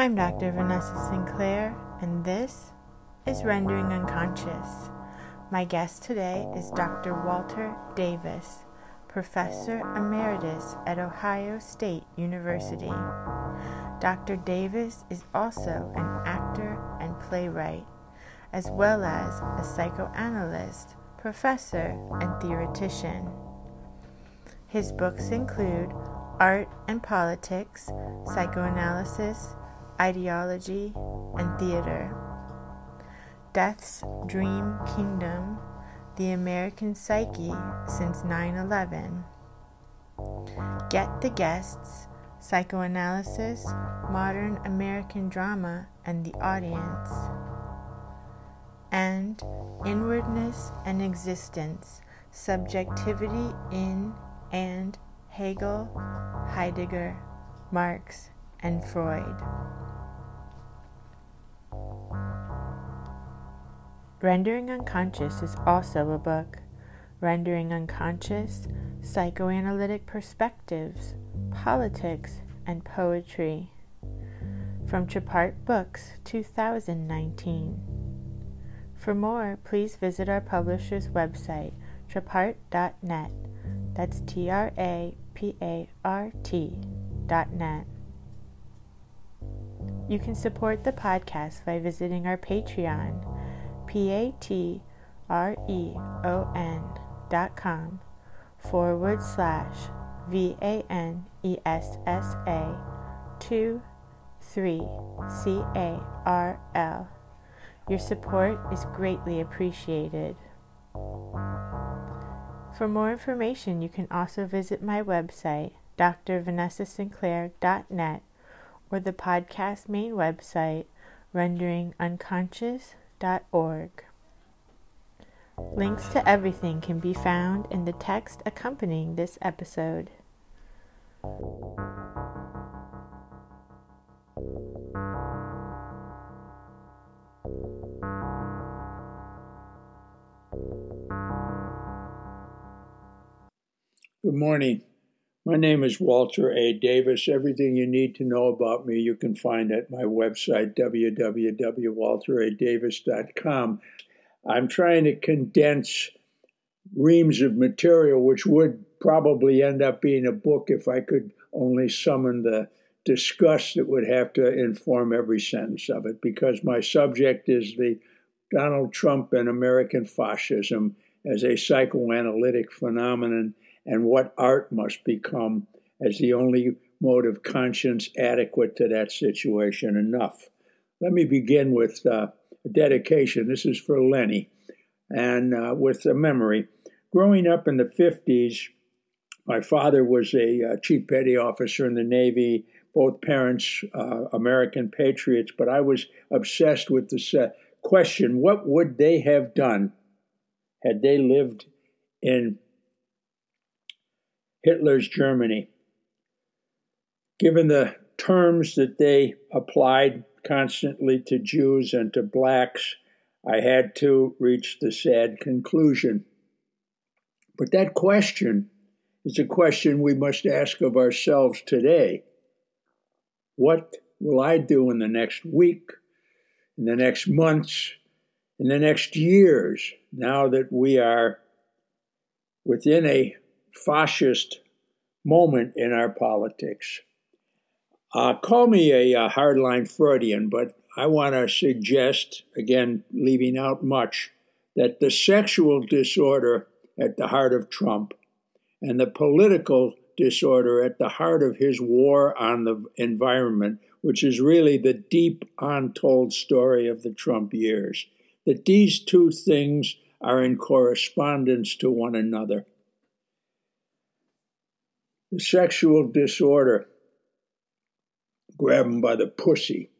I'm Dr. Vanessa Sinclair, and this is Rendering Unconscious. My guest today is Dr. Walter Davis, Professor Emeritus at Ohio State University. Dr. Davis is also an actor and playwright, as well as a psychoanalyst, professor, and theoretician. His books include Art and Politics, Psychoanalysis, Ideology, and Theater. Death's Dream Kingdom, The American Psyche Since 9 11. Get the Guests, Psychoanalysis, Modern American Drama, and the Audience. And Inwardness and Existence, Subjectivity in and Hegel, Heidegger, Marx, and Freud. Rendering Unconscious is also a book. Rendering Unconscious, Psychoanalytic Perspectives, Politics, and Poetry. From Trapart Books, 2019. For more, please visit our publisher's website, trapart.net. That's T R A P A R T dot net. You can support the podcast by visiting our Patreon, P A T R E O N dot com forward slash V A N E S S A 2 3 C A R L. Your support is greatly appreciated. For more information, you can also visit my website, drvanessasinclair.net, or the podcast main website, renderingunconscious.org. Links to everything can be found in the text accompanying this episode. Good morning. My name is Walter A. Davis. Everything you need to know about me you can find at my website, www.walteradavis.com. I'm trying to condense reams of material, which would probably end up being a book if I could only summon the disgust that would have to inform every sentence of it, because my subject is the Donald Trump and American fascism as a psychoanalytic phenomenon and what art must become as the only mode of conscience adequate to that situation enough. Let me begin with uh, a dedication. This is for Lenny, and uh, with a memory. Growing up in the 50s, my father was a uh, chief petty officer in the Navy, both parents uh, American patriots, but I was obsessed with this uh, question what would they have done had they lived in Hitler's Germany. Given the terms that they applied constantly to Jews and to blacks, I had to reach the sad conclusion. But that question is a question we must ask of ourselves today. What will I do in the next week, in the next months, in the next years, now that we are within a fascist moment in our politics. Uh, call me a, a hardline Freudian, but I want to suggest, again, leaving out much, that the sexual disorder at the heart of Trump and the political disorder at the heart of his war on the environment, which is really the deep, untold story of the Trump years, that these two things are in correspondence to one another the sexual disorder, grab him by the pussy.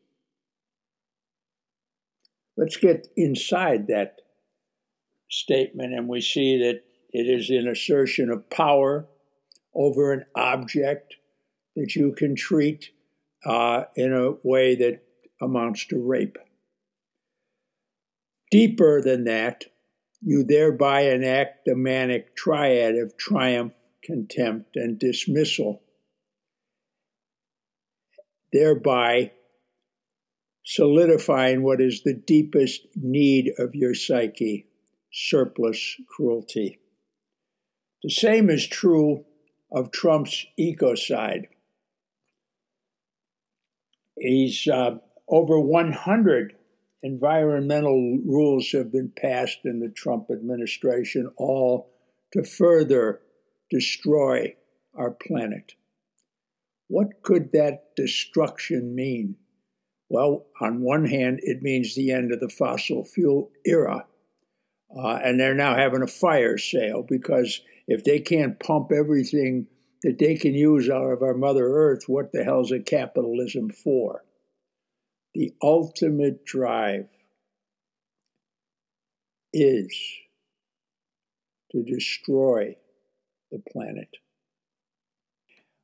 Let's get inside that statement, and we see that it is an assertion of power over an object that you can treat uh, in a way that amounts to rape. Deeper than that, you thereby enact the manic triad of triumph, contempt, and dismissal, thereby solidifying what is the deepest need of your psyche surplus cruelty. The same is true of Trump's ecocide. He's uh, over 100 environmental rules have been passed in the Trump administration, all to further destroy our planet. What could that destruction mean? Well, on one hand, it means the end of the fossil fuel era. Uh, and they're now having a fire sale because if they can't pump everything that they can use out of our Mother Earth, what the hell's a capitalism for? The ultimate drive is to destroy the planet.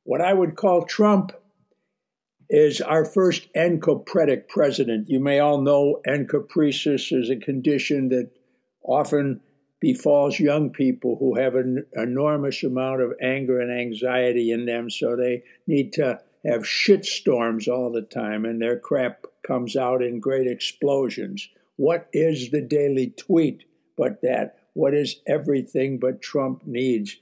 What I would call Trump is our first encopretic president. You may all know encopresis is a condition that often befalls young people who have an enormous amount of anger and anxiety in them, so they need to have shit storms all the time, and their crap comes out in great explosions. What is the daily tweet but that? What is everything but Trump needs?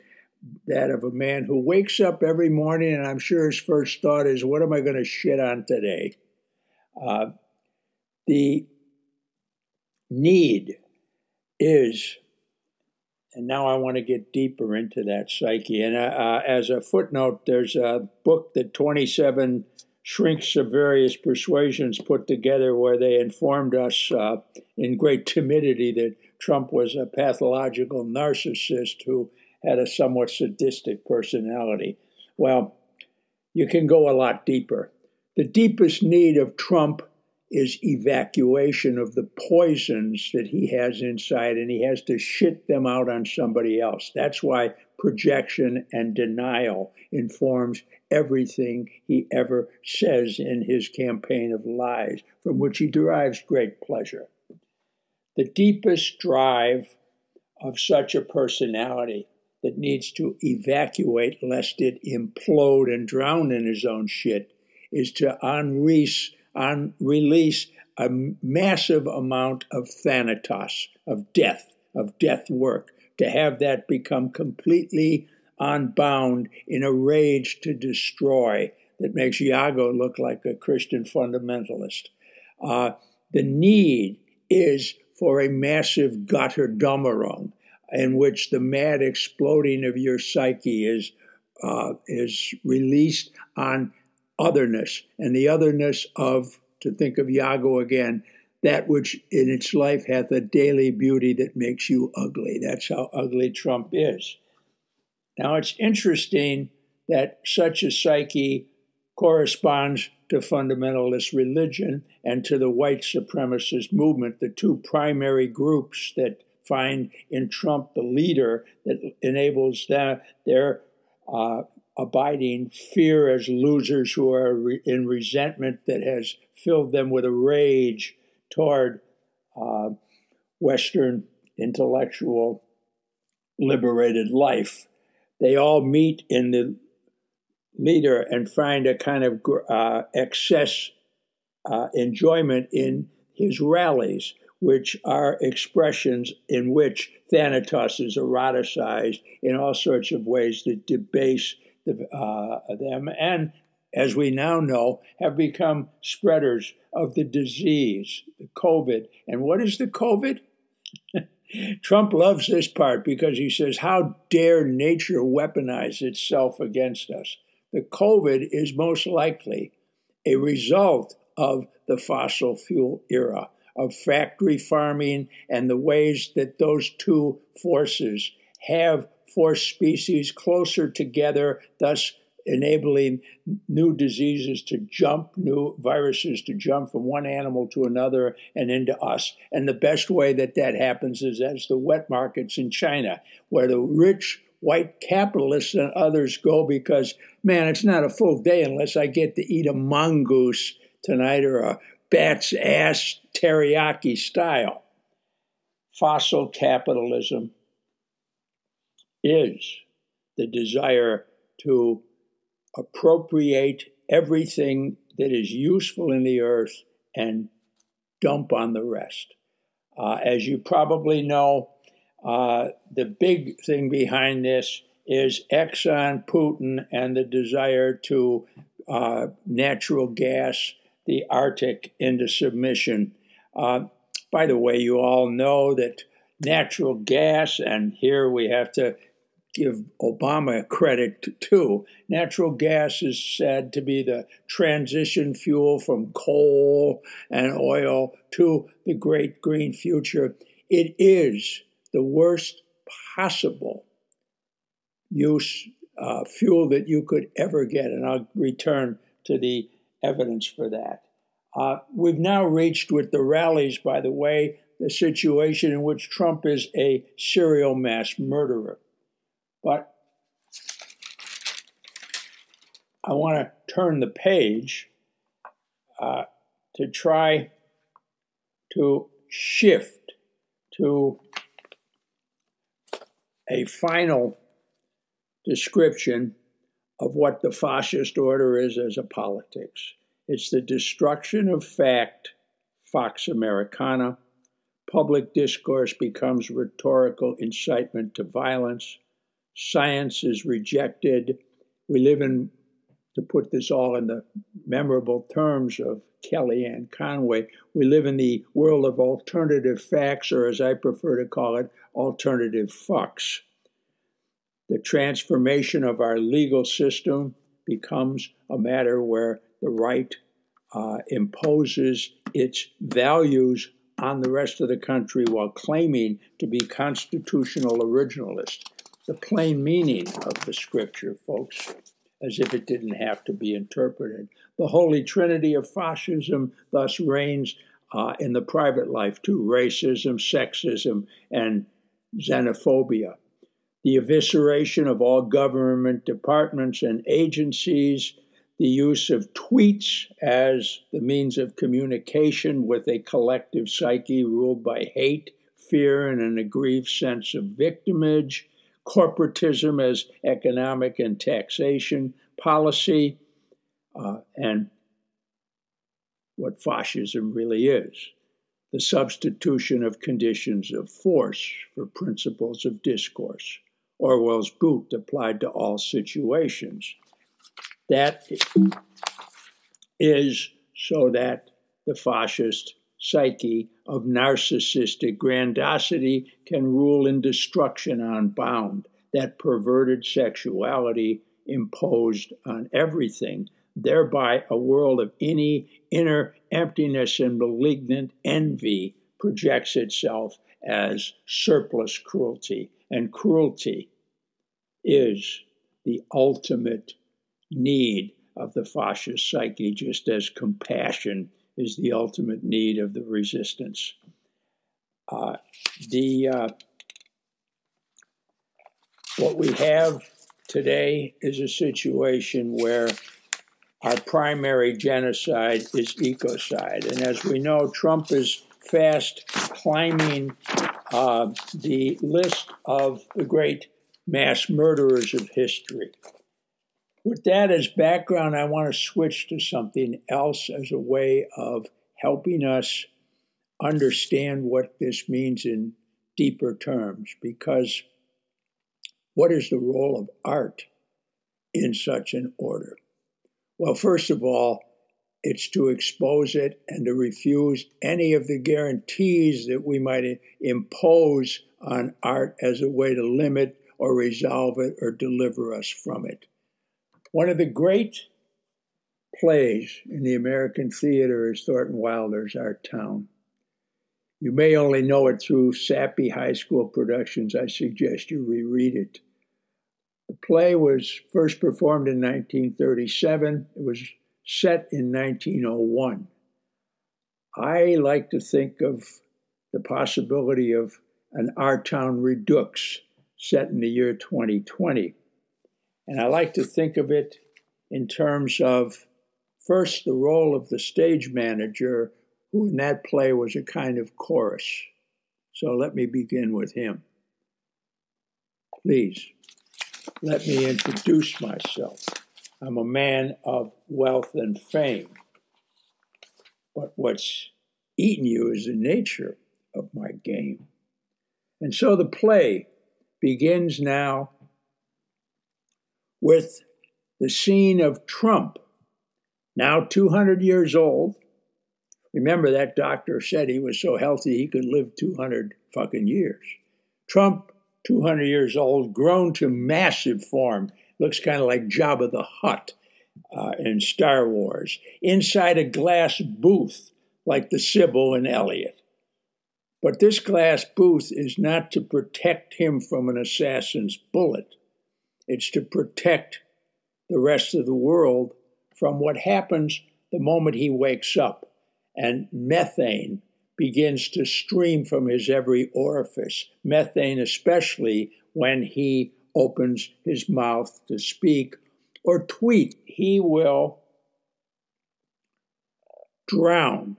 That of a man who wakes up every morning, and I'm sure his first thought is, What am I going to shit on today? Uh, the need is, and now I want to get deeper into that psyche. And uh, uh, as a footnote, there's a book that 27 shrinks of various persuasions put together where they informed us uh, in great timidity that Trump was a pathological narcissist who had a somewhat sadistic personality. Well, you can go a lot deeper. The deepest need of Trump is evacuation of the poisons that he has inside, and he has to shit them out on somebody else. That's why projection and denial informs everything he ever says in his campaign of lies, from which he derives great pleasure. The deepest drive of such a personality that needs to evacuate lest it implode and drown in his own shit is to unleash on release a massive amount of thanatos, of death, of death work, to have that become completely unbound in a rage to destroy that makes Iago look like a Christian fundamentalist. Uh, the need is for a massive Götterdämmerung in which the mad exploding of your psyche is, uh, is released on otherness, and the otherness of, to think of Iago again, that which in its life hath a daily beauty that makes you ugly. That's how ugly Trump is. Now it's interesting that such a psyche corresponds to fundamentalist religion and to the white supremacist movement, the two primary groups that find in Trump the leader that enables their, their uh, abiding fear as losers who are re- in resentment that has filled them with a rage toward uh, Western intellectual liberated life. They all meet in the leader and find a kind of uh, excess uh, enjoyment in his rallies, which are expressions in which Thanatos is eroticized in all sorts of ways that debase the, uh, them, and as we now know, have become spreaders of the disease, the COVID. And what is the COVID? Trump loves this part because he says, How dare nature weaponize itself against us? The COVID is most likely a result of the fossil fuel era, of factory farming, and the ways that those two forces have forced species closer together, thus enabling new diseases to jump, new viruses to jump from one animal to another and into us. And the best way that that happens is as the wet markets in China, where the rich white capitalists and others go because, man, it's not a full day unless I get to eat a mongoose tonight or a bat's ass teriyaki style. Fossil capitalism is the desire to appropriate everything that is useful in the earth and dump on the rest. Uh, as you probably know, uh, the big thing behind this is Exxon, Putin, and the desire to uh, natural gas the Arctic into submission. Uh, by the way, you all know that natural gas, and here we have to give Obama credit too. Natural gas is said to be the transition fuel from coal and oil to the great green future. It is the worst possible use uh, fuel that you could ever get, and I'll return to the evidence for that. Uh, we've now reached with the rallies, by the way, the situation in which Trump is a serial mass murderer. But I want to turn the page uh, to try to shift to a final description of what the fascist order is as a politics. It's the destruction of fact, Fox Americana. Public discourse becomes rhetorical incitement to violence science is rejected. We live in, to put this all in the memorable terms of Kellyanne Conway, we live in the world of alternative facts, or as I prefer to call it, alternative fucks. The transformation of our legal system becomes a matter where the right uh, imposes its values on the rest of the country while claiming to be constitutional originalist the plain meaning of the scripture, folks, as if it didn't have to be interpreted. The Holy Trinity of fascism thus reigns uh, in the private life too racism, sexism, and xenophobia. The evisceration of all government departments and agencies, the use of tweets as the means of communication with a collective psyche ruled by hate, fear, and an aggrieved sense of victimage corporatism as economic and taxation policy, uh, and what fascism really is the substitution of conditions of force for principles of discourse. Orwell's boot applied to all situations. That is so that the fascist psyche of narcissistic grandiosity can rule in destruction unbound. That perverted sexuality imposed on everything, thereby a world of any inner emptiness and malignant envy projects itself as surplus cruelty. And cruelty is the ultimate need of the fascist psyche, just as compassion is the ultimate need of the resistance. Uh, the uh, what we have today is a situation where our primary genocide is ecocide, and as we know, Trump is fast climbing uh, the list of the great mass murderers of history. With that as background, I want to switch to something else as a way of helping us understand what this means in deeper terms. Because what is the role of art in such an order? Well, first of all, it's to expose it and to refuse any of the guarantees that we might impose on art as a way to limit or resolve it or deliver us from it. One of the great plays in the American theater is Thornton Wilder's Our Town. You may only know it through sappy high school productions. I suggest you reread it. The play was first performed in 1937. It was set in 1901. I like to think of the possibility of an Our Town Redux set in the year 2020. And I like to think of it in terms of first the role of the stage manager, who in that play was a kind of chorus. So let me begin with him. Please, let me introduce myself. I'm a man of wealth and fame. but what's eating you is the nature of my game. And so the play begins now with the scene of Trump, now 200 years old. Remember, that doctor said he was so healthy he could live 200 fucking years. Trump, 200 years old, grown to massive form, looks kind of like Jabba the Hutt uh, in Star Wars, inside a glass booth like the Sybil and Elliot. But this glass booth is not to protect him from an assassin's bullet. It's to protect the rest of the world from what happens the moment he wakes up and methane begins to stream from his every orifice. Methane, especially when he opens his mouth to speak or tweet, he will drown.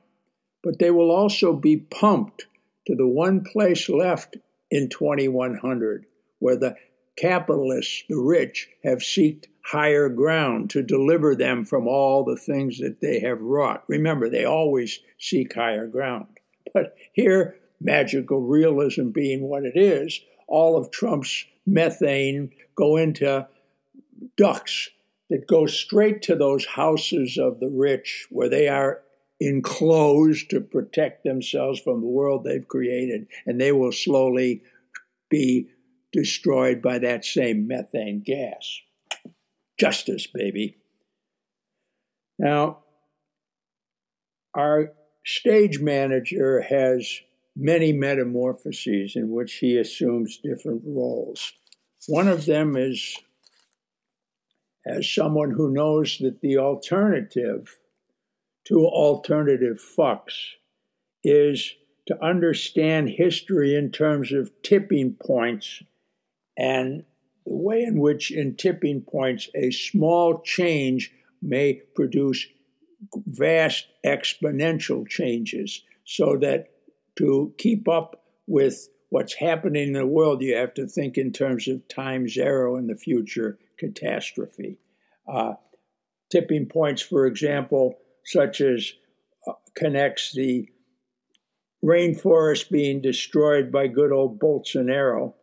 But they will also be pumped to the one place left in 2100 where the capitalists, the rich, have sought higher ground to deliver them from all the things that they have wrought. Remember, they always seek higher ground. But here, magical realism being what it is, all of Trump's methane go into ducts that go straight to those houses of the rich where they are enclosed to protect themselves from the world they've created, and they will slowly be destroyed by that same methane gas. Justice, baby. Now, our stage manager has many metamorphoses in which he assumes different roles. One of them is as someone who knows that the alternative to alternative fucks is to understand history in terms of tipping points and the way in which, in tipping points, a small change may produce vast exponential changes, so that to keep up with what's happening in the world, you have to think in terms of time zero in the future catastrophe. Uh, tipping points, for example, such as uh, connects the rainforest being destroyed by good old Bolsonaro,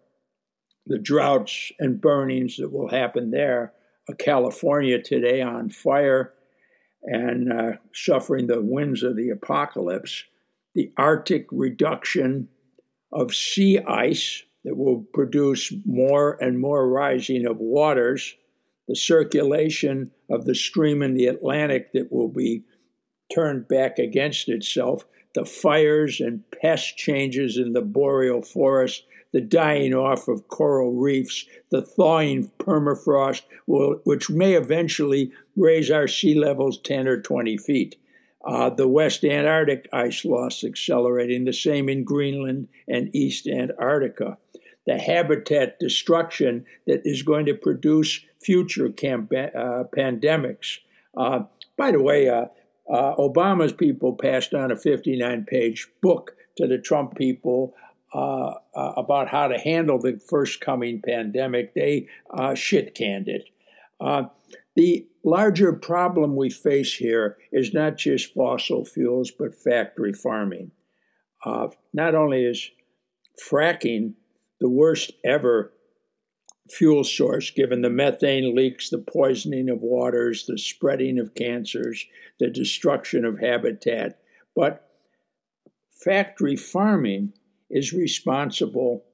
the droughts and burnings that will happen there, uh, California today on fire and uh, suffering the winds of the apocalypse, the Arctic reduction of sea ice that will produce more and more rising of waters, the circulation of the stream in the Atlantic that will be turned back against itself, the fires and pest changes in the boreal forest, the dying off of coral reefs, the thawing permafrost, will, which may eventually raise our sea levels 10 or 20 feet. Uh, the West Antarctic ice loss accelerating, the same in Greenland and East Antarctica. The habitat destruction that is going to produce future camp- uh, pandemics. Uh, by the way, uh, uh, Obama's people passed on a 59 page book to the Trump people uh, about how to handle the first coming pandemic. They shit canned it. The larger problem we face here is not just fossil fuels, but factory farming. Uh, not only is fracking the worst ever fuel source, given the methane leaks, the poisoning of waters, the spreading of cancers, the destruction of habitat. But factory farming is responsible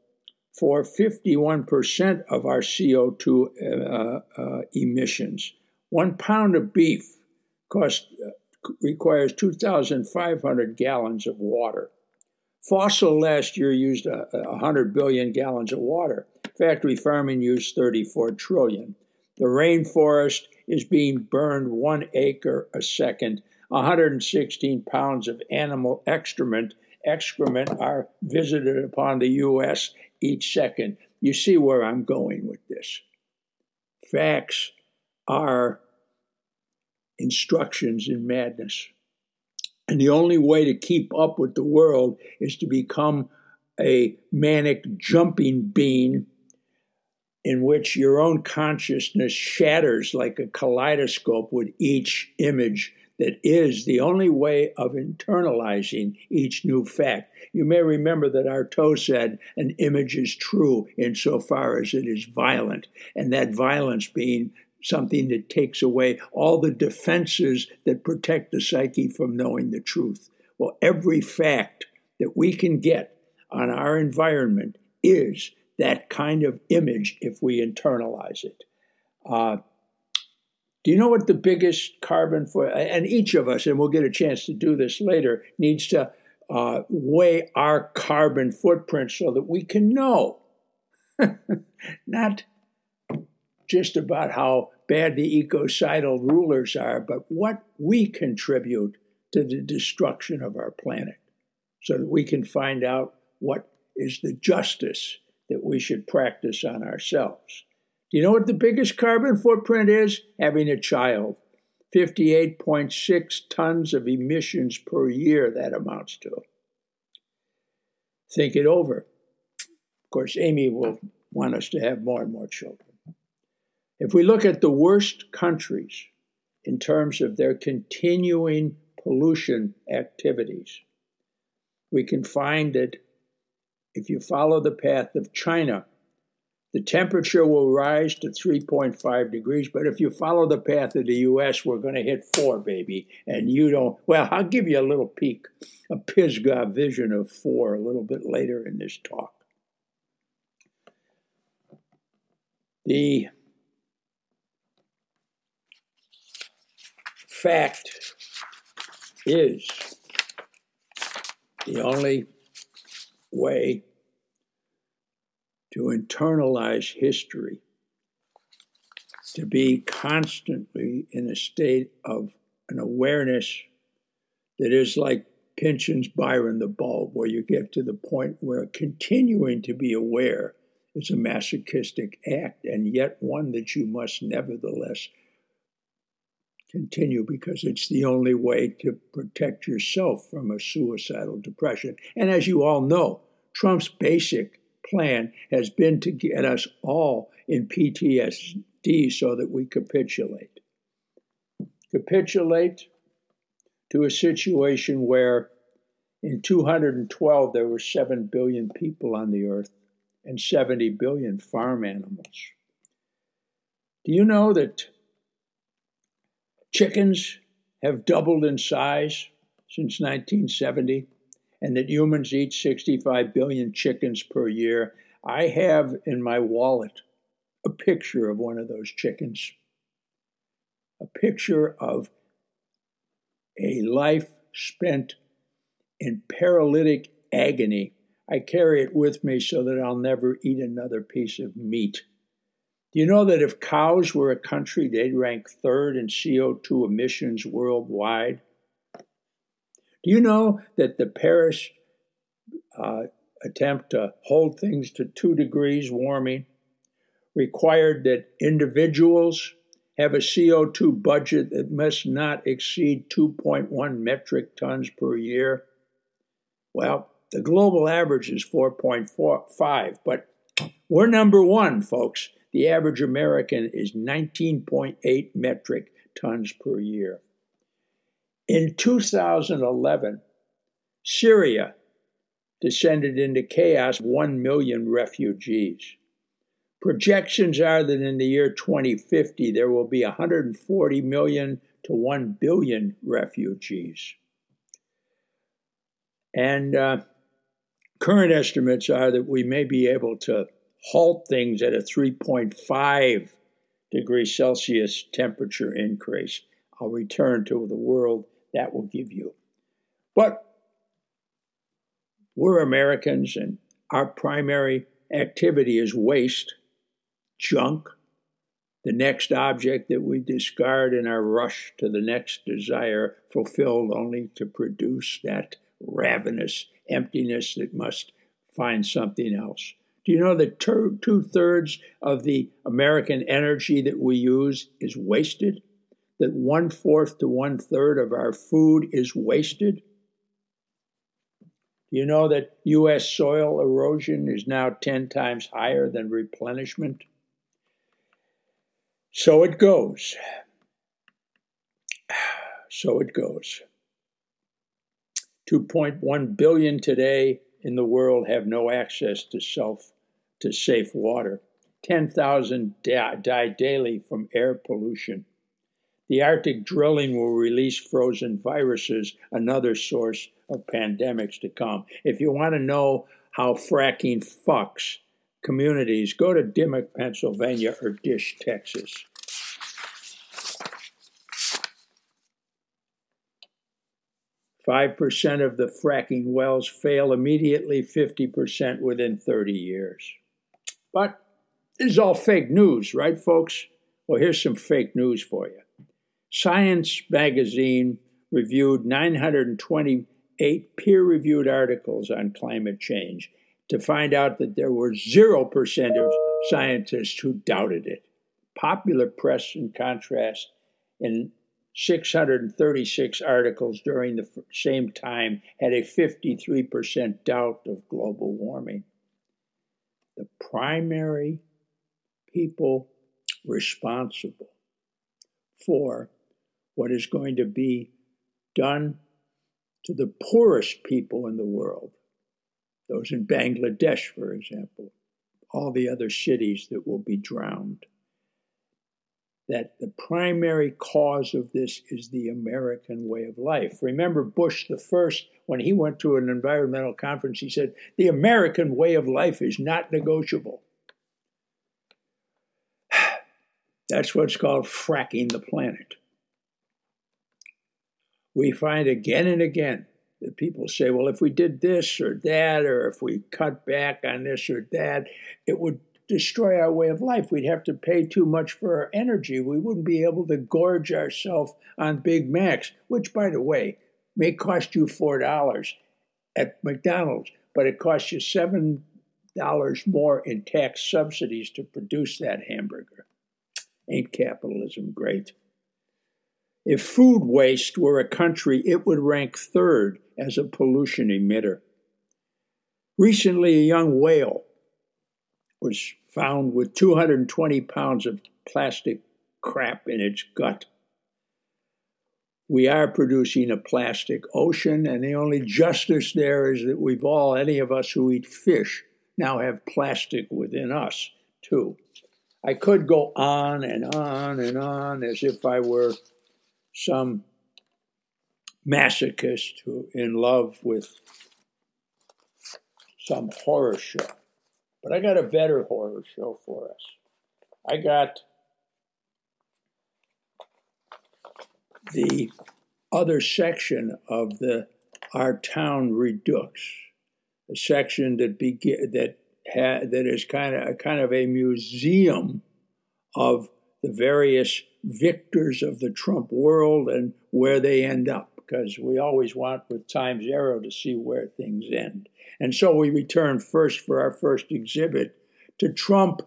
for 51% of our CO2 uh, uh, emissions. One pound of beef cost, uh, requires 2,500 gallons of water. Fossil last year used a, 100 billion gallons of water. Factory farming used 34 trillion. The rainforest is being burned one acre a second. 116 pounds of animal excrement excrement are visited upon the U.S. each second. You see where I'm going with this. Facts are instructions in madness. And the only way to keep up with the world is to become a manic jumping bean in which your own consciousness shatters like a kaleidoscope with each image that is the only way of internalizing each new fact. You may remember that Artaud said an image is true insofar as it is violent, and that violence being something that takes away all the defenses that protect the psyche from knowing the truth. Well, every fact that we can get on our environment is that kind of image if we internalize it. Uh, do you know what the biggest carbon for, and each of us, and we'll get a chance to do this later, needs to uh, weigh our carbon footprint so that we can know, not just about how bad the ecocidal rulers are, but what we contribute to the destruction of our planet so that we can find out what is the justice that we should practice on ourselves. Do you know what the biggest carbon footprint is? Having a child. 58.6 tons of emissions per year that amounts to. Think it over. Of course, Amy will want us to have more and more children. If we look at the worst countries in terms of their continuing pollution activities, we can find that if you follow the path of China, the temperature will rise to 3.5 degrees, but if you follow the path of the US, we're going to hit 4, baby. And you don't, well, I'll give you a little peek, a Pisgah vision of 4 a little bit later in this talk. The fact is the only way to internalize history, to be constantly in a state of an awareness that is like Pynchon's Byron the Bulb, where you get to the point where continuing to be aware is a masochistic act, and yet one that you must nevertheless continue because it's the only way to protect yourself from a suicidal depression. And as you all know, Trump's basic plan has been to get us all in PTSD so that we capitulate. Capitulate to a situation where in 212 there were 7 billion people on the earth and 70 billion farm animals. Do you know that chickens have doubled in size since 1970? And that humans eat 65 billion chickens per year. I have in my wallet a picture of one of those chickens, a picture of a life spent in paralytic agony. I carry it with me so that I'll never eat another piece of meat. Do you know that if cows were a country, they'd rank third in CO2 emissions worldwide? Do you know that the Paris uh, attempt to hold things to two degrees warming required that individuals have a CO2 budget that must not exceed 2.1 metric tons per year? Well, the global average is 4.45, but we're number one, folks. The average American is 19.8 metric tons per year. In 2011, Syria descended into chaos 1 million refugees. Projections are that in the year 2050, there will be 140 million to 1 billion refugees. And uh, current estimates are that we may be able to halt things at a 3.5 degree Celsius temperature increase. I'll return to the world that will give you. But we're Americans, and our primary activity is waste, junk, the next object that we discard in our rush to the next desire, fulfilled only to produce that ravenous emptiness that must find something else. Do you know that two thirds of the American energy that we use is wasted? That one fourth to one third of our food is wasted? Do you know that U.S. soil erosion is now 10 times higher than replenishment? So it goes. So it goes. 2.1 billion today in the world have no access to self to safe water. 10,000 die daily from air pollution. The Arctic drilling will release frozen viruses, another source of pandemics to come. If you want to know how fracking fucks communities, go to Dimock, Pennsylvania or Dish, Texas. Five percent of the fracking wells fail immediately, 50% within 30 years. But this is all fake news, right, folks? Well, here's some fake news for you. Science magazine reviewed 928 peer reviewed articles on climate change to find out that there were 0% of scientists who doubted it. Popular press, in contrast, in 636 articles during the same time had a 53% doubt of global warming. The primary people responsible for what is going to be done to the poorest people in the world, those in Bangladesh, for example, all the other cities that will be drowned. That the primary cause of this is the American way of life. Remember Bush the first, when he went to an environmental conference, he said, The American way of life is not negotiable. That's what's called fracking the planet we find again and again that people say, well, if we did this or that, or if we cut back on this or that, it would destroy our way of life. We'd have to pay too much for our energy. We wouldn't be able to gorge ourselves on Big Macs, which, by the way, may cost you $4 at McDonald's, but it costs you $7 more in tax subsidies to produce that hamburger. Ain't capitalism great? If food waste were a country, it would rank third as a pollution emitter. Recently, a young whale was found with 220 pounds of plastic crap in its gut. We are producing a plastic ocean, and the only justice there is that we've all, any of us who eat fish, now have plastic within us, too. I could go on and on and on as if I were some masochist who in love with some horror show. But I got a better horror show for us. I got the other section of the our town redux, a section that begin that ha, that is kind of a kind of a museum of the various victors of the Trump world and where they end up, because we always want with Times Arrow to see where things end. And so we return first for our first exhibit to Trump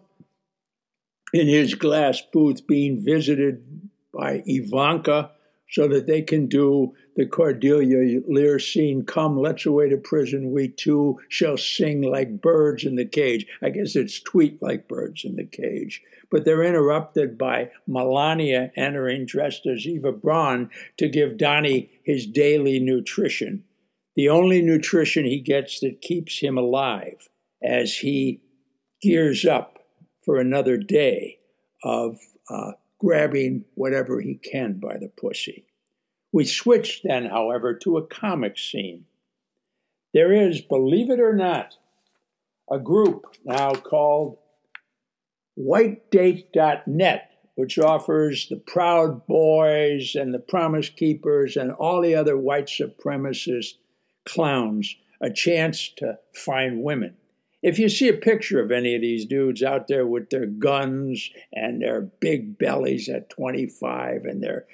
in his glass booth being visited by Ivanka so that they can do the Cordelia Lear scene, Come, let's away to prison, we two shall sing like birds in the cage. I guess it's tweet like birds in the cage. But they're interrupted by Melania entering dressed as Eva Braun to give Donnie his daily nutrition, the only nutrition he gets that keeps him alive as he gears up for another day of uh, grabbing whatever he can by the pussy. We switch then, however, to a comic scene. There is, believe it or not, a group now called whitedate.net, which offers the Proud Boys and the Promise Keepers and all the other white supremacist clowns a chance to find women. If you see a picture of any of these dudes out there with their guns and their big bellies at 25 and their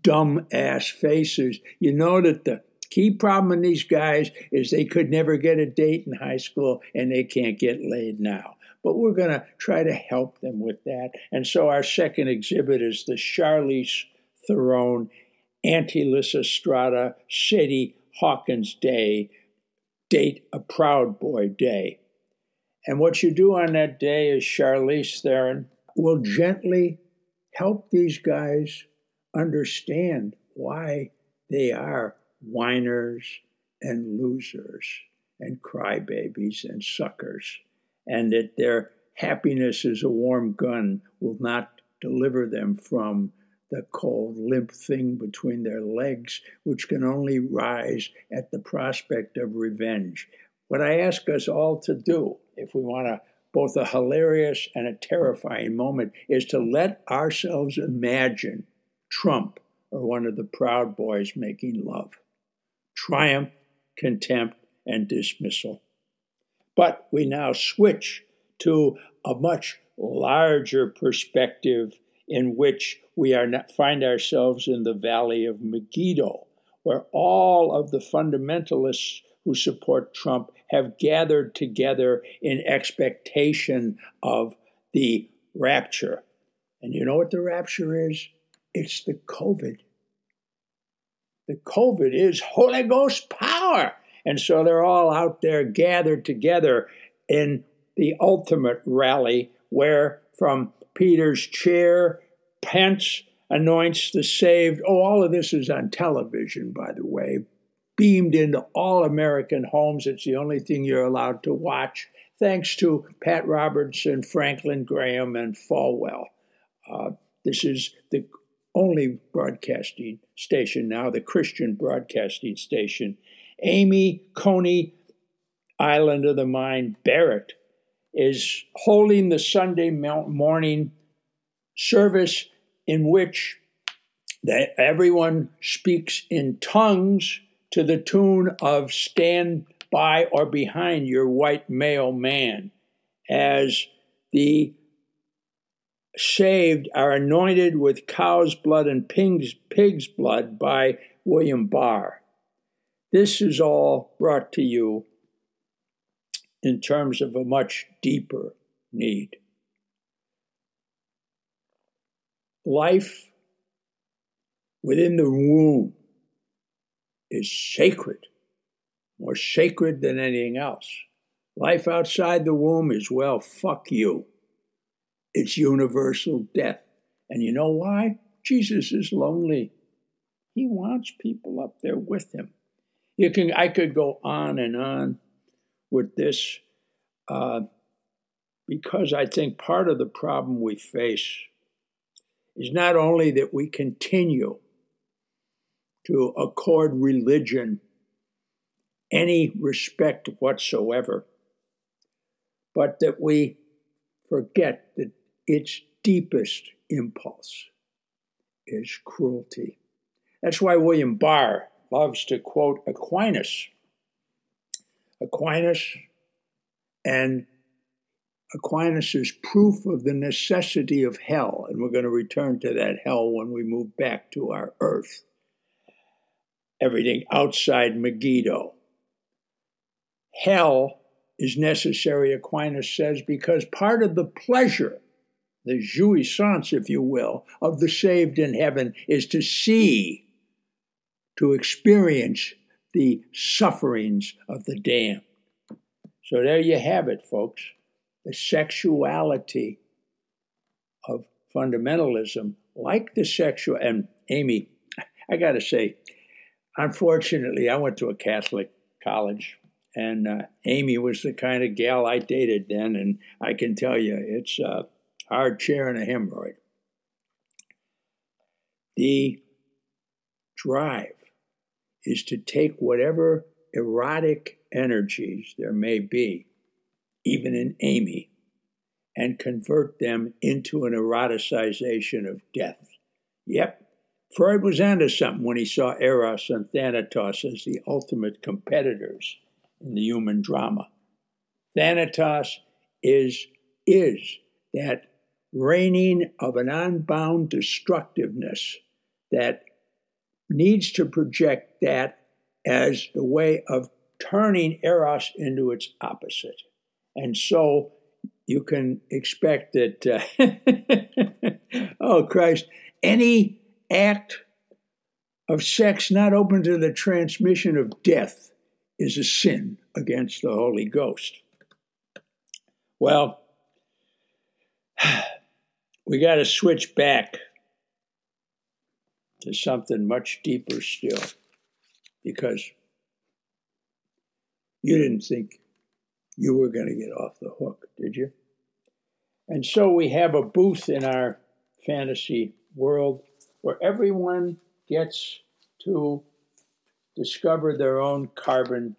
dumb ass faces, you know that the key problem in these guys is they could never get a date in high school and they can't get laid now. But we're going to try to help them with that. And so our second exhibit is the Charlize Theron Anti Lysistrata Sadie Hawkins Day, date a Proud Boy Day. And what you do on that day is Charlize Theron will gently help these guys understand why they are whiners and losers and crybabies and suckers, and that their happiness as a warm gun will not deliver them from the cold, limp thing between their legs, which can only rise at the prospect of revenge. What I ask us all to do, if we want both a hilarious and a terrifying moment, is to let ourselves imagine Trump or one of the Proud Boys making love. Triumph, contempt, and dismissal. But we now switch to a much larger perspective in which we are not, find ourselves in the valley of Megiddo, where all of the fundamentalists who support Trump have gathered together in expectation of the rapture. And you know what the rapture is? It's the COVID. The COVID is Holy Ghost power. And so they're all out there gathered together in the ultimate rally where from Peter's chair, Pence anoints the saved. Oh, all of this is on television, by the way, beamed into all American homes. It's the only thing you're allowed to watch, thanks to Pat Robertson, Franklin Graham, and Falwell. Uh, this is the only broadcasting station now, the Christian broadcasting station. Amy Coney, Island of the Mind, Barrett, is holding the Sunday morning service in which everyone speaks in tongues to the tune of stand by or behind your white male man as the saved are anointed with cow's blood and pig's, pig's blood by William Barr. This is all brought to you in terms of a much deeper need. Life within the womb is sacred, more sacred than anything else. Life outside the womb is, well, fuck you. It's universal death. And you know why? Jesus is lonely. He wants people up there with him. You can I could go on and on with this uh, because I think part of the problem we face is not only that we continue to accord religion any respect whatsoever, but that we forget that its deepest impulse is cruelty. That's why William Barr loves to quote Aquinas. Aquinas and Aquinas' proof of the necessity of hell, and we're going to return to that hell when we move back to our earth. Everything outside Megiddo. Hell is necessary, Aquinas says, because part of the pleasure, the jouissance, if you will, of the saved in heaven is to see, to experience the sufferings of the damned. So there you have it, folks the sexuality of fundamentalism, like the sexual. And Amy, I got to say, unfortunately, I went to a Catholic college, and uh, Amy was the kind of gal I dated then, and I can tell you, it's a hard chair and a hemorrhoid. The drive is to take whatever erotic energies there may be even in Amy, and convert them into an eroticization of death. Yep, Freud was onto something when he saw Eros and Thanatos as the ultimate competitors in the human drama. Thanatos is, is that reigning of an unbound destructiveness that needs to project that as the way of turning Eros into its opposite. And so you can expect that, uh, oh Christ, any act of sex not open to the transmission of death is a sin against the Holy Ghost. Well, we got to switch back to something much deeper still because you didn't think you were going to get off the hook, did you? And so we have a booth in our fantasy world where everyone gets to discover their own carbon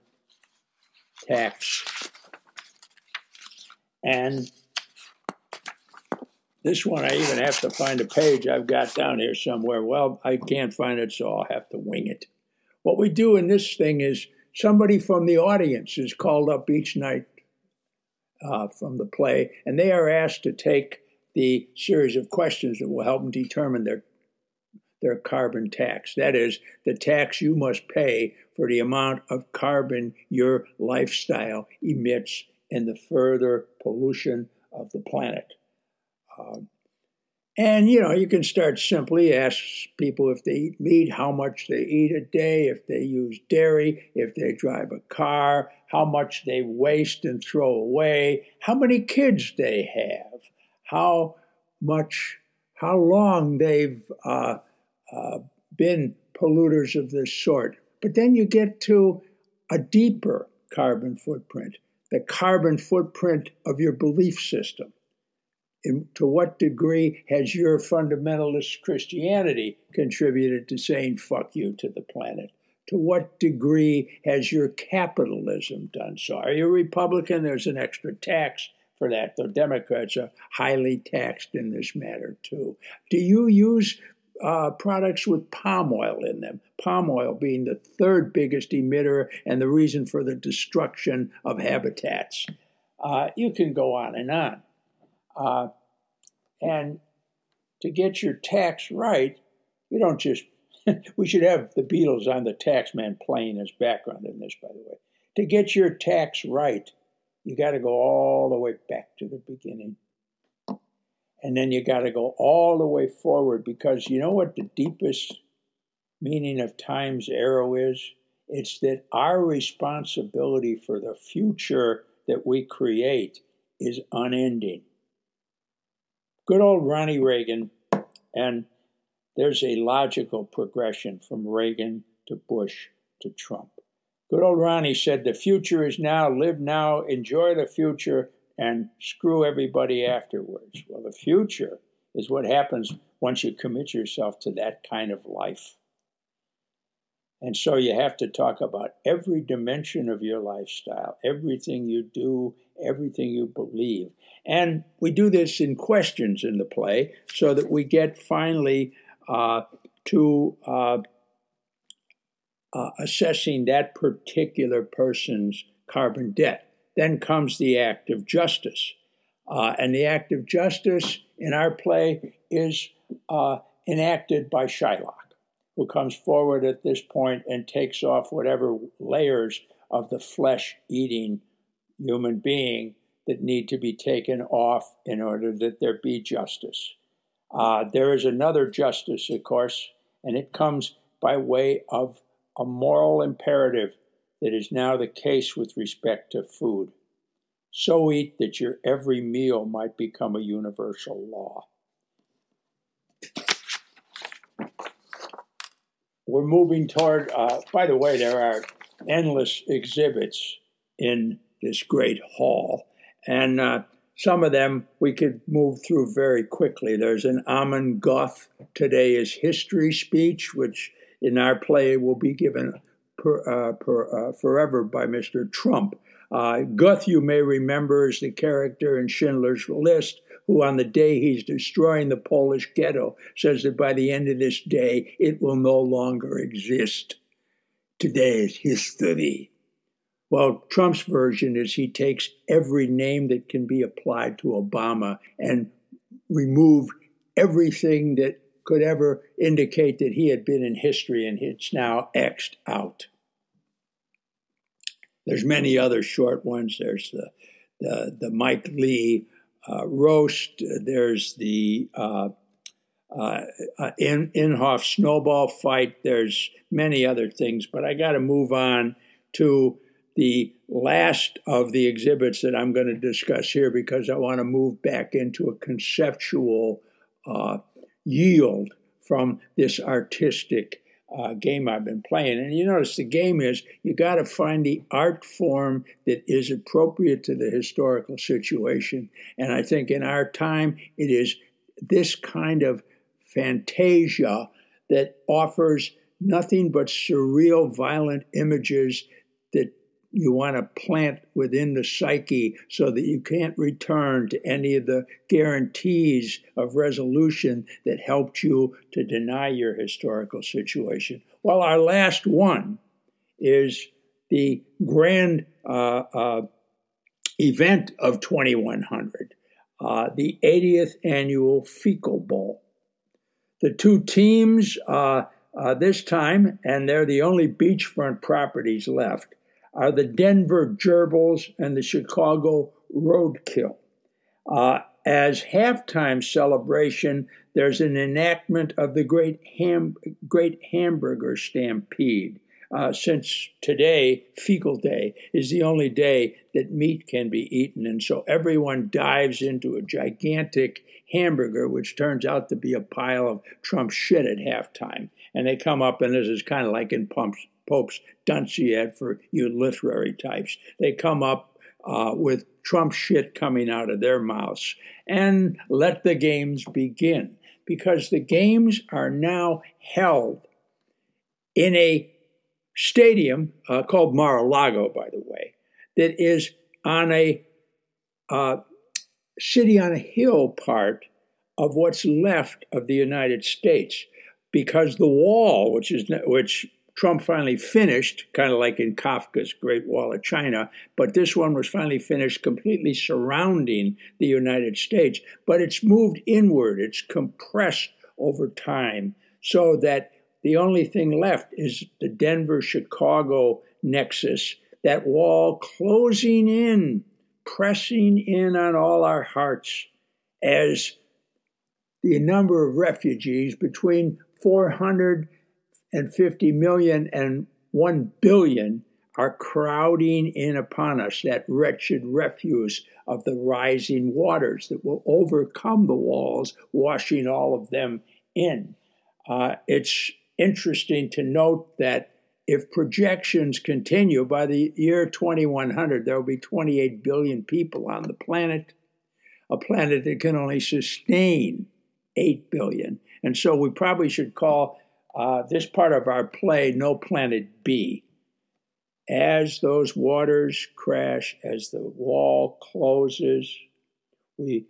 tax. And this one, I even have to find a page I've got down here somewhere. Well, I can't find it, so I'll have to wing it. What we do in this thing is somebody from the audience is called up each night uh, from the play, and they are asked to take the series of questions that will help them determine their their carbon tax. That is, the tax you must pay for the amount of carbon your lifestyle emits and the further pollution of the planet. Um, and you know, you can start simply ask people if they eat meat, how much they eat a day, if they use dairy, if they drive a car, how much they waste and throw away, how many kids they have, how much, how long they've uh, uh, been polluters of this sort. But then you get to a deeper carbon footprint, the carbon footprint of your belief system in, to what degree has your fundamentalist Christianity contributed to saying fuck you to the planet? To what degree has your capitalism done so? Are you a Republican? There's an extra tax for that, though Democrats are highly taxed in this matter too. Do you use uh, products with palm oil in them, palm oil being the third biggest emitter and the reason for the destruction of habitats? Uh, you can go on and on. Uh, and to get your tax right, you don't just, we should have the Beatles on the taxman playing as background in this, by the way. To get your tax right, you got to go all the way back to the beginning. And then you got to go all the way forward because you know what the deepest meaning of time's arrow is? It's that our responsibility for the future that we create is unending good old Ronnie Reagan, and there's a logical progression from Reagan to Bush to Trump. Good old Ronnie said, The future is now, live now, enjoy the future, and screw everybody afterwards. Well, the future is what happens once you commit yourself to that kind of life. And so you have to talk about every dimension of your lifestyle, everything you do, everything you believe. And we do this in questions in the play so that we get finally uh, to uh, uh, assessing that particular person's carbon debt. Then comes the act of justice. Uh, and the act of justice in our play is uh, enacted by Shylock, who comes forward at this point and takes off whatever layers of the flesh eating human being that need to be taken off in order that there be justice. Uh, there is another justice, of course, and it comes by way of a moral imperative that is now the case with respect to food. So eat that your every meal might become a universal law. We're moving toward, uh, by the way, there are endless exhibits in this great hall. And uh, some of them we could move through very quickly. There's an Amon Goth, Today is History speech, which in our play will be given per, uh, per, uh, forever by Mr. Trump. Uh, Guth, you may remember, is the character in Schindler's List who, on the day he's destroying the Polish ghetto, says that by the end of this day, it will no longer exist. Today is history. Well, Trump's version is he takes every name that can be applied to Obama and remove everything that could ever indicate that he had been in history and it's now X'd out. There's many other short ones. There's the the, the Mike Lee uh, roast. There's the uh, uh, uh In, Inhofe snowball fight. There's many other things, but I got to move on to the last of the exhibits that I'm going to discuss here because I want to move back into a conceptual uh, yield from this artistic uh, game I've been playing. And you notice the game is you got to find the art form that is appropriate to the historical situation. And I think in our time, it is this kind of fantasia that offers nothing but surreal, violent images that you want to plant within the psyche so that you can't return to any of the guarantees of resolution that helped you to deny your historical situation. Well, our last one is the grand uh, uh, event of 2100, uh, the 80th annual Fecal Bowl. The two teams uh, uh, this time, and they're the only beachfront properties left, are the Denver Gerbils and the Chicago Roadkill. Uh, as halftime celebration, there's an enactment of the Great, Ham- Great Hamburger Stampede. Uh, since today, fecal day, is the only day that meat can be eaten. And so everyone dives into a gigantic hamburger, which turns out to be a pile of Trump shit at halftime. And they come up, and this is kind of like in Pumps, Pope's Dunciad for you literary types. They come up uh, with Trump shit coming out of their mouths and let the games begin because the games are now held in a stadium uh, called Mar-a-Lago, by the way, that is on a uh, city on a hill part of what's left of the United States, because the wall, which is which Trump finally finished, kind of like in Kafka's Great Wall of China, but this one was finally finished completely surrounding the United States. But it's moved inward, it's compressed over time, so that the only thing left is the Denver Chicago nexus, that wall closing in, pressing in on all our hearts as the number of refugees between 400 and 50 million and 1 billion are crowding in upon us, that wretched refuse of the rising waters that will overcome the walls, washing all of them in. Uh, it's interesting to note that if projections continue, by the year 2100, there will be 28 billion people on the planet, a planet that can only sustain 8 billion. And so we probably should call uh, this part of our play, No Planet B. As those waters crash, as the wall closes, we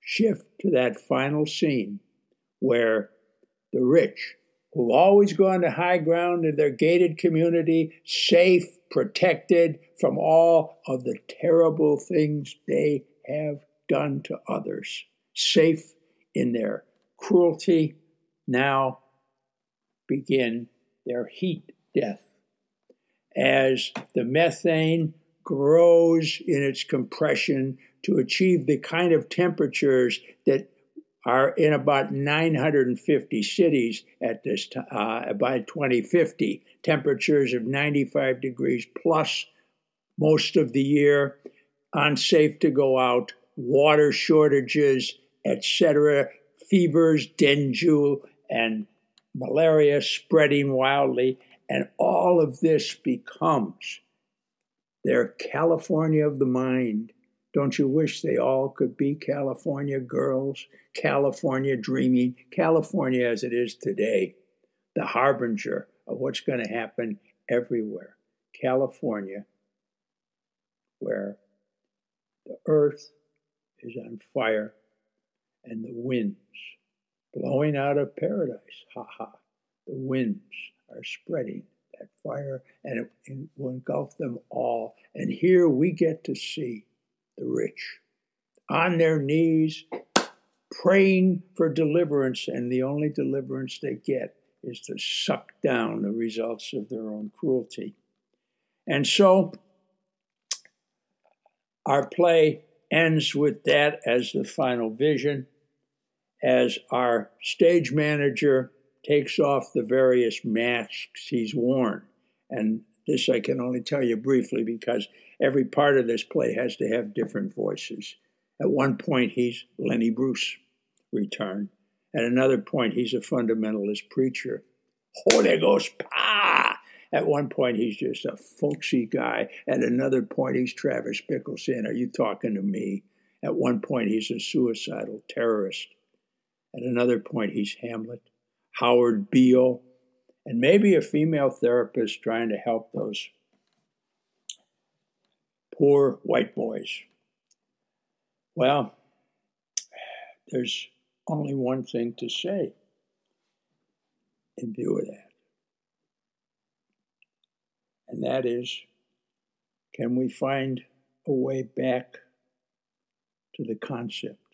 shift to that final scene where the rich, who've always gone to high ground in their gated community, safe, protected from all of the terrible things they have done to others, safe in their cruelty, now begin their heat death. As the methane grows in its compression to achieve the kind of temperatures that are in about 950 cities at this uh, by 2050, temperatures of 95 degrees plus most of the year, unsafe to go out, water shortages, etc., fevers, dengue, and malaria spreading wildly, and all of this becomes their California of the mind. Don't you wish they all could be California girls, California dreaming, California as it is today, the harbinger of what's going to happen everywhere? California, where the earth is on fire and the winds blowing out of paradise. Ha ha. The winds are spreading that fire and it, will engulf them all. And here we get to see the rich on their knees praying for deliverance, and the only deliverance they get is to suck down the results of their own cruelty. And so our play ends with that as the final vision as our stage manager takes off the various masks he's worn. And this I can only tell you briefly because every part of this play has to have different voices. At one point, he's Lenny Bruce returned. At another point, he's a fundamentalist preacher. Holy Ghost, pa! At one point, he's just a folksy guy. At another point, he's Travis Bickle saying, Are you talking to me? At one point, he's a suicidal terrorist. At another point, he's Hamlet, Howard Beale, and maybe a female therapist trying to help those poor white boys. Well, there's only one thing to say in view of that. And that is can we find a way back to the concept?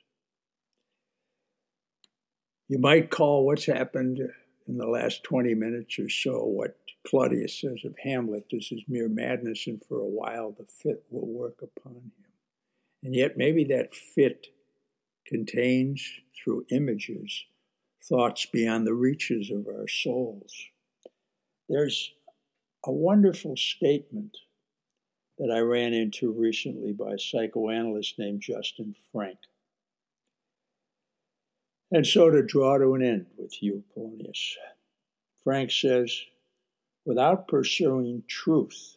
You might call what's happened in the last 20 minutes or so what Claudius says of Hamlet this is mere madness, and for a while the fit will work upon him. And yet, maybe that fit contains, through images, thoughts beyond the reaches of our souls. There's a wonderful statement that I ran into recently by a psychoanalyst named Justin Frank. And so to draw to an end with you, Polonius, Frank says, without pursuing truth,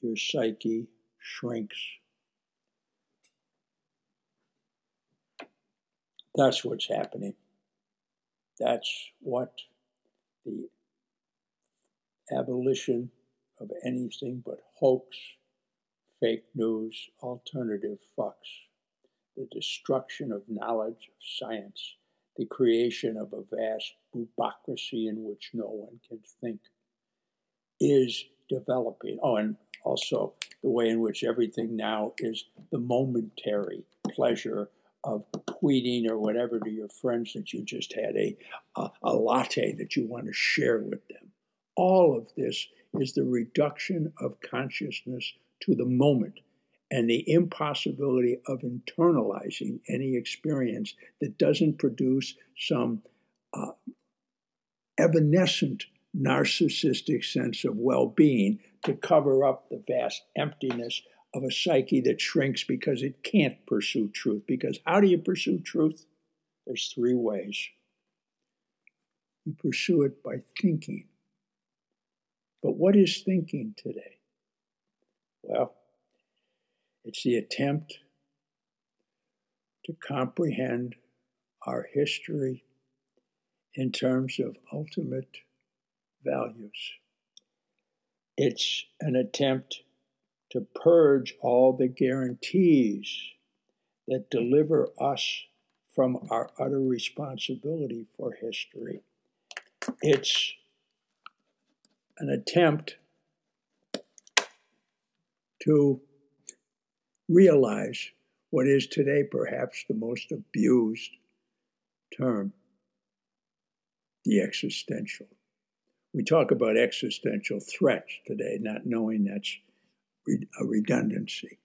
your psyche shrinks. That's what's happening. That's what the abolition of anything but hoax, fake news, alternative fucks, the destruction of knowledge, of science, the creation of a vast bureaucracy in which no one can think is developing. Oh, and also the way in which everything now is the momentary pleasure of tweeting or whatever to your friends that you just had a, a, a latte that you want to share with them. All of this is the reduction of consciousness to the moment and the impossibility of internalizing any experience that doesn't produce some uh, evanescent narcissistic sense of well being to cover up the vast emptiness of a psyche that shrinks because it can't pursue truth. Because how do you pursue truth? There's three ways. You pursue it by thinking. But what is thinking today? Well, it's the attempt to comprehend our history in terms of ultimate values. It's an attempt to purge all the guarantees that deliver us from our utter responsibility for history. It's an attempt to realize what is today perhaps the most abused term the existential. We talk about existential threats today, not knowing that's a redundancy.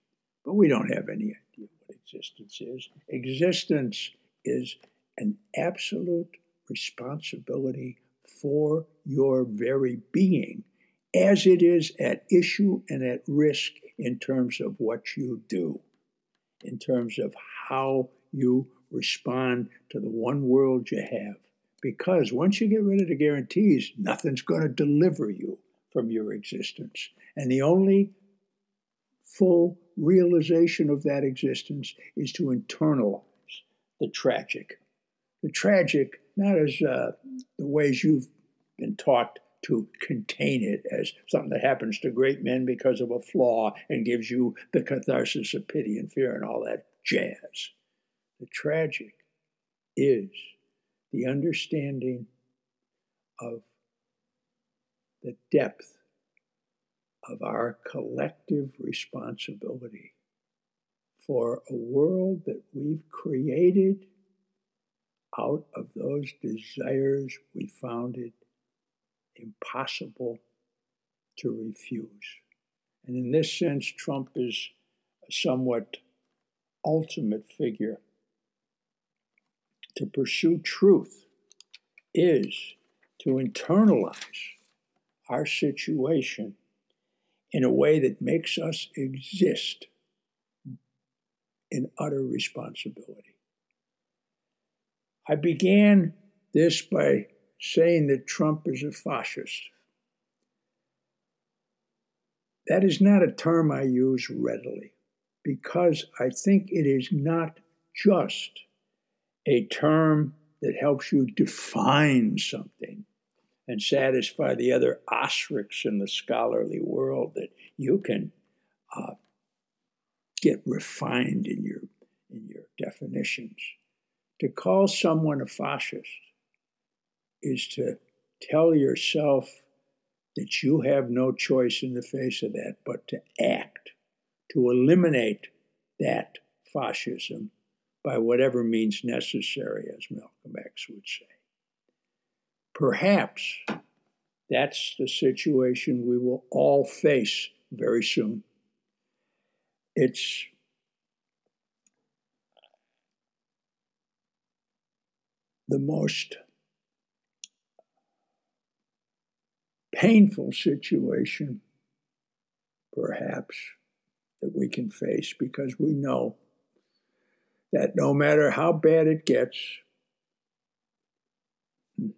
But we don't have any idea what existence is. Existence is an absolute responsibility for your very being, as it is at issue and at risk in terms of what you do, in terms of how you respond to the one world you have. Because once you get rid of the guarantees, nothing's going to deliver you from your existence. And the only full realization of that existence is to internalize the tragic. The tragic, not as uh, the ways you've been taught to contain it as something that happens to great men because of a flaw and gives you the catharsis of pity and fear and all that jazz. The tragic is the understanding of the depth of our collective responsibility for a world that we've created out of those desires we found it impossible to refuse. And in this sense, Trump is a somewhat ultimate figure. To pursue truth is to internalize our situation in a way that makes us exist in utter responsibility. I began this by saying that Trump is a fascist. That is not a term I use readily because I think it is not just a term that helps you define something and satisfy the other ostriches in the scholarly world that you can uh, get refined in your in your definitions. To call someone a fascist is to tell yourself that you have no choice in the face of that but to act, to eliminate that fascism by whatever means necessary, as Malcolm X would say. Perhaps that's the situation we will all face very soon. It's the most painful situation, perhaps, that we can face because we know that no matter how bad it gets, no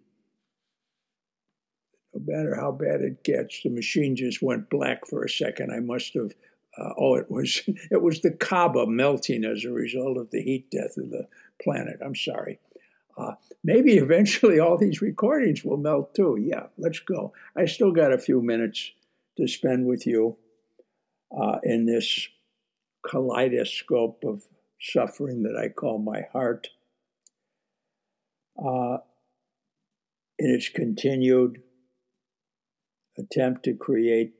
matter how bad it gets, the machine just went black for a second. I must have. Uh, oh, it was it was the Kaaba melting as a result of the heat death of the planet. I'm sorry. Uh, maybe eventually all these recordings will melt too. Yeah, let's go. I still got a few minutes to spend with you uh, in this kaleidoscope of suffering that I call my heart. Uh, in its continued attempt to create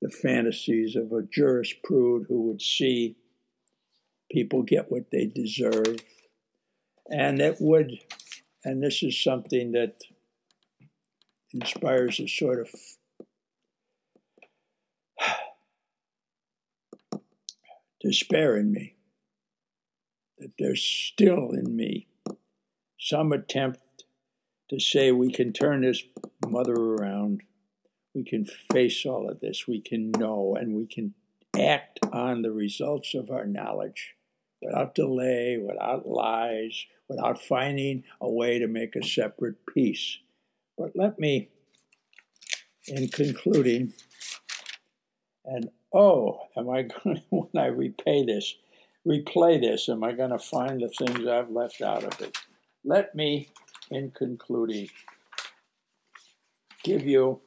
the fantasies of a jurisprud who would see people get what they deserve and it would, and this is something that inspires a sort of despair in me, that there's still in me some attempt to say we can turn this mother around, we can face all of this, we can know, and we can act on the results of our knowledge without delay, without lies, without finding a way to make a separate peace. But let me, in concluding, and oh, am I going to, when I repay this, replay this, am I going to find the things I've left out of it? Let me, in concluding, give you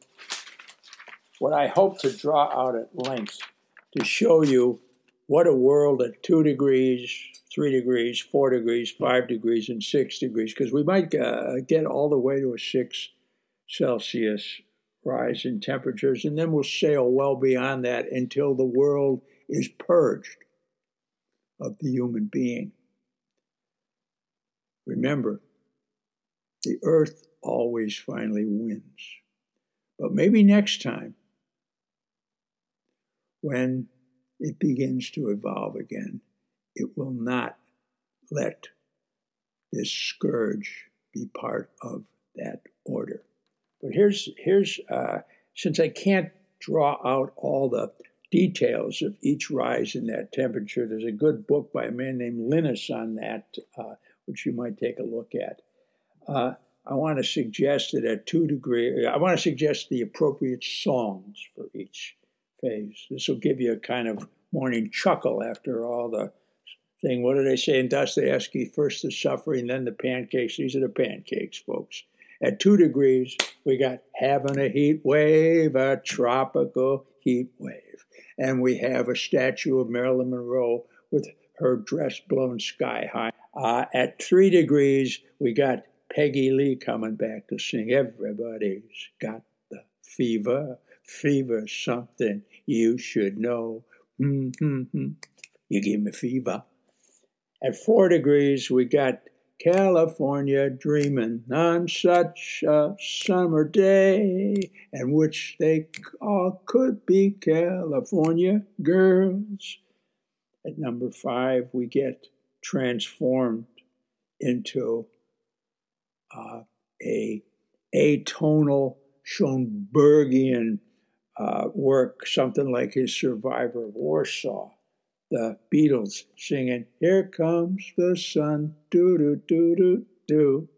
what I hope to draw out at length to show you what a world at two degrees, three degrees, four degrees, five degrees, and six degrees, because we might uh, get all the way to a six Celsius rise in temperatures, and then we'll sail well beyond that until the world is purged of the human being. Remember, the earth always finally wins. But maybe next time, when it begins to evolve again, it will not let this scourge be part of that order. But here's here's uh, since I can't draw out all the details of each rise in that temperature. There's a good book by a man named Lynas on that, uh, which you might take a look at. Uh, I want to suggest that at two degrees, I want to suggest the appropriate songs for each phase. This will give you a kind of morning chuckle after all the thing. What do they say in Dostoevsky? First the suffering, then the pancakes. These are the pancakes, folks. At two degrees, we got having a heat wave, a tropical heat wave. And we have a statue of Marilyn Monroe with her dress blown sky high. Uh, at three degrees, we got Peggy Lee coming back to sing Everybody's Got the Fever. Fever, something you should know. Mm-hmm. You give me fever. At four degrees, we got California dreaming on such a summer day, in which they all could be California girls. At number five, we get transformed into uh, a atonal Schoenbergian uh, work, something like his Survivor of Warsaw the Beatles singing, Here Comes the Sun, do do do do do.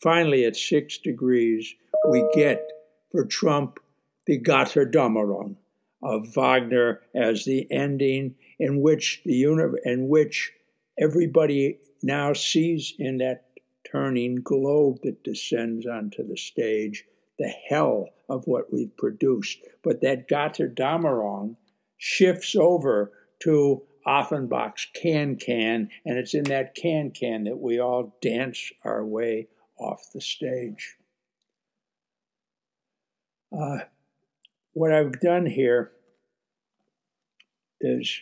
Finally, at six degrees, we get for Trump the Götterdämmerung of Wagner as the ending in which the universe, in which everybody now sees in that turning globe that descends onto the stage the hell of what we've produced. But that Götterdämmerung shifts over to Offenbach's Can Can, and it's in that Can Can that we all dance our way off the stage. Uh, what I've done here is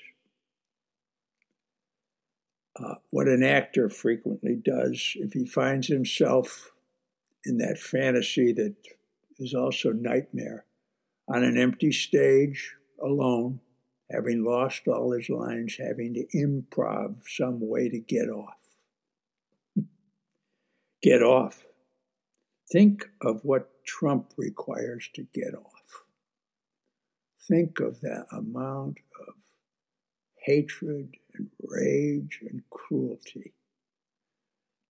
uh, what an actor frequently does if he finds himself in that fantasy that is also nightmare. On an empty stage alone having lost all his lines having to improv some way to get off. Get off. Think of what trump requires to get off. Think of that amount of hatred and rage and cruelty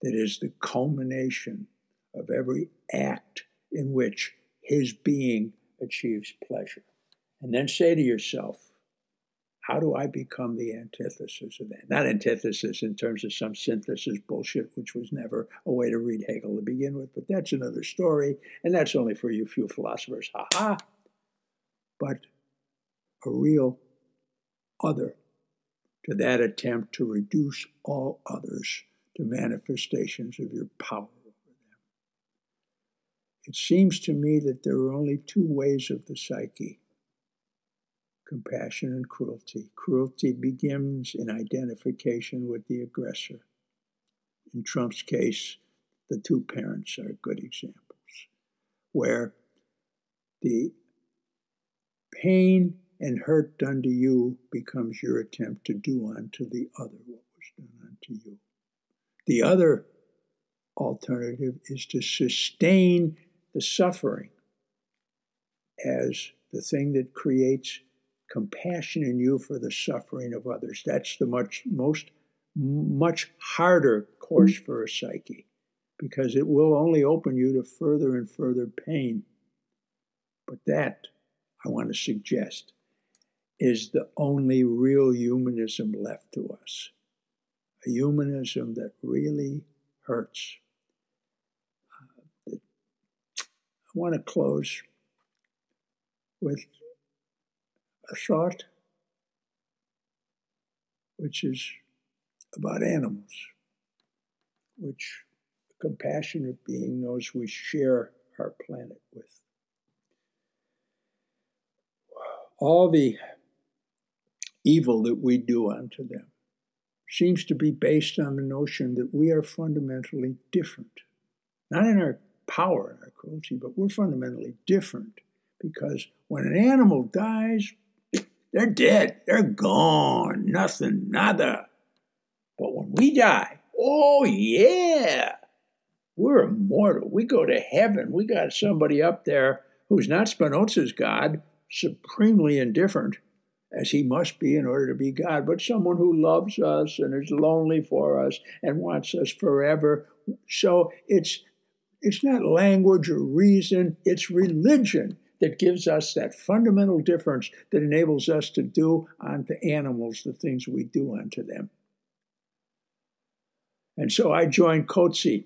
that is the culmination of every act in which his being achieves pleasure. And then say to yourself, how do I become the antithesis of that? Not antithesis in terms of some synthesis bullshit, which was never a way to read Hegel to begin with, but that's another story, and that's only for you few philosophers. Ha ha! But a real other to that attempt to reduce all others to manifestations of your power. It seems to me that there are only two ways of the psyche compassion and cruelty. Cruelty begins in identification with the aggressor. In Trump's case, the two parents are good examples, where the pain and hurt done to you becomes your attempt to do unto the other what was done unto you. The other alternative is to sustain the suffering as the thing that creates compassion in you for the suffering of others. That's the much most much harder course for a psyche because it will only open you to further and further pain. But that I want to suggest is the only real humanism left to us. A humanism that really hurts. Uh, I want to close with a thought which is about animals, which a compassionate being knows we share our planet with. All the evil that we do unto them seems to be based on the notion that we are fundamentally different. Not in our power and our cruelty, but we're fundamentally different because when an animal dies, they're dead, they're gone, nothing, nada. But when we die, oh yeah, we're immortal. We go to heaven. We got somebody up there who's not Spinoza's God, supremely indifferent, as he must be in order to be God, but someone who loves us and is lonely for us and wants us forever. So it's it's not language or reason, it's religion that gives us that fundamental difference that enables us to do unto animals the things we do unto them. And so I join Coetzee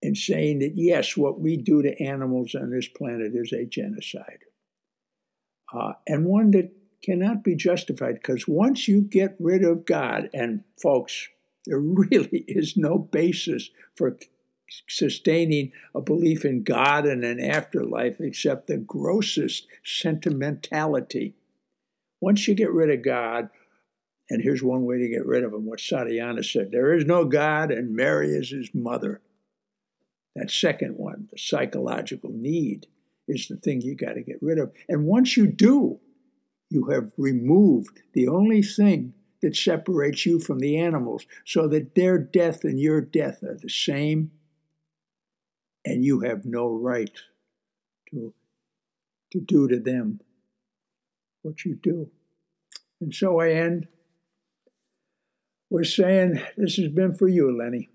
in saying that yes, what we do to animals on this planet is a genocide. Uh, and one that cannot be justified because once you get rid of God, and folks, there really is no basis for sustaining a belief in God and an afterlife except the grossest sentimentality. Once you get rid of God, and here's one way to get rid of him what Santayana said there is no God, and Mary is his mother. That second one, the psychological need, is the thing you got to get rid of. And once you do, you have removed the only thing that separates you from the animals so that their death and your death are the same, and you have no right to, to do to them what you do. And so I end with saying, This has been for you, Lenny.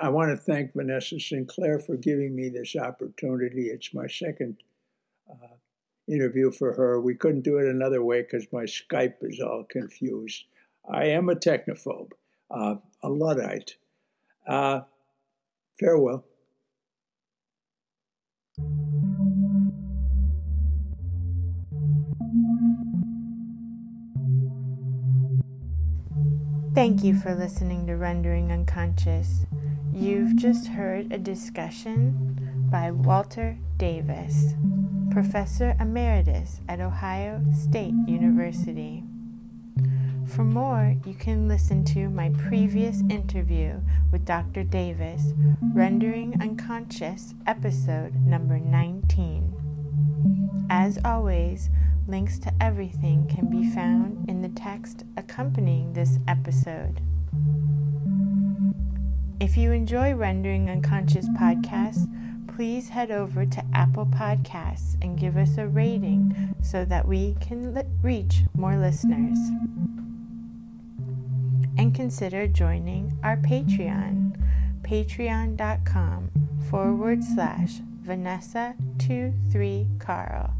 I want to thank Vanessa Sinclair for giving me this opportunity. It's my second uh, interview for her. We couldn't do it another way because my Skype is all confused. I am a technophobe, uh, a Luddite. Uh, farewell. Thank you for listening to Rendering Unconscious. You've just heard a discussion by Walter Davis, Professor Emeritus at Ohio State University. For more, you can listen to my previous interview with Dr. Davis, Rendering Unconscious, episode number 19. As always, links to everything can be found in the text accompanying this episode. If you enjoy Rendering Unconscious podcasts, please head over to Apple Podcasts and give us a rating so that we can li- reach more listeners. Consider joining our Patreon, patreon.com forward slash Vanessa23Carl.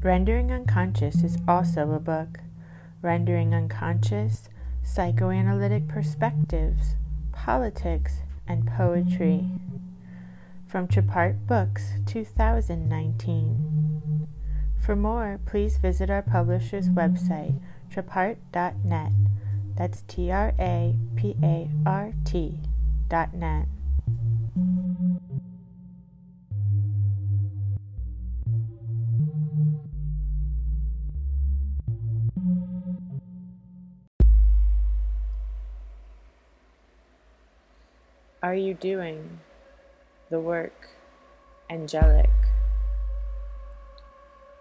Rendering Unconscious is also a book. Rendering Unconscious Psychoanalytic Perspectives, Politics, and Poetry. From Trapart Books 2019. For more, please visit our publisher's website, trapart.net. That's T R A P A R T dot net. Are you doing the work angelic?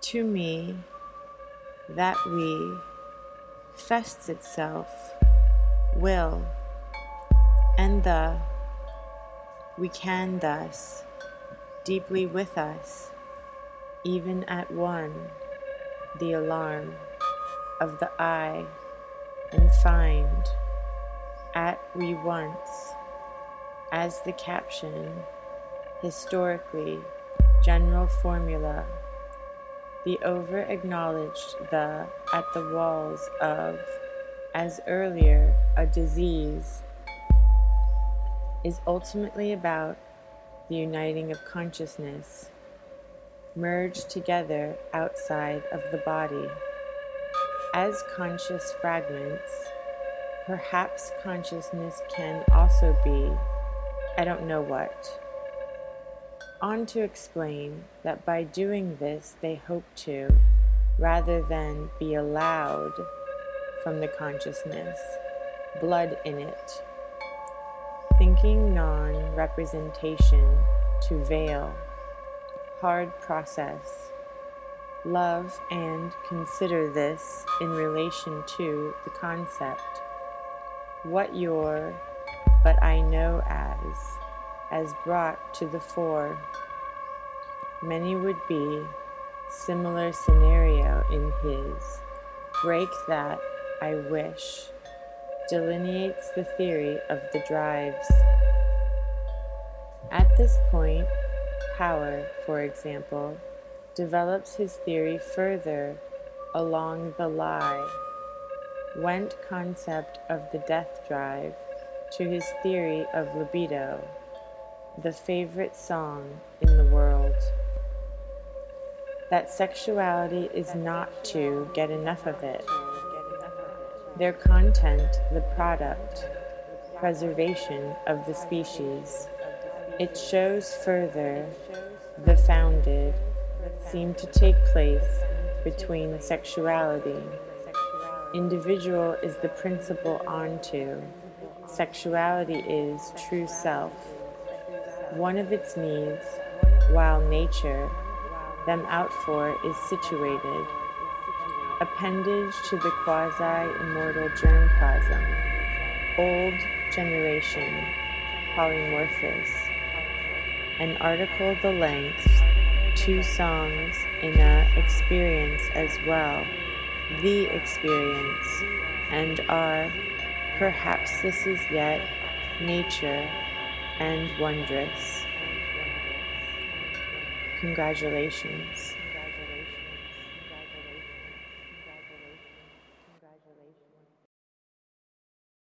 To me, that we fests itself, will, and the we can thus, deeply with us, even at one, the alarm of the eye, and find at we once as the caption, historically, general formula, the over acknowledged the at the walls of, as earlier, a disease, is ultimately about the uniting of consciousness, merged together outside of the body. As conscious fragments, perhaps consciousness can also be I don't know what. On to explain that by doing this, they hope to, rather than be allowed from the consciousness, blood in it, thinking non representation to veil, hard process, love and consider this in relation to the concept. What your but I know as, as brought to the fore. Many would be similar scenario in his. Break that, I wish, delineates the theory of the drives. At this point, Power, for example, develops his theory further along the lie. Went concept of the death drive to his theory of libido, the favorite song in the world. That sexuality is not to get enough of it. Their content, the product, preservation of the species. It shows further the founded seem to take place between sexuality. Individual is the principle onto Sexuality is true self. One of its needs, while nature, them out for, is situated. Appendage to the quasi immortal germplasm. Old generation, polymorphous. An article the length, two songs in a experience as well, the experience, and are Perhaps this is yet nature and wondrous. Congratulations.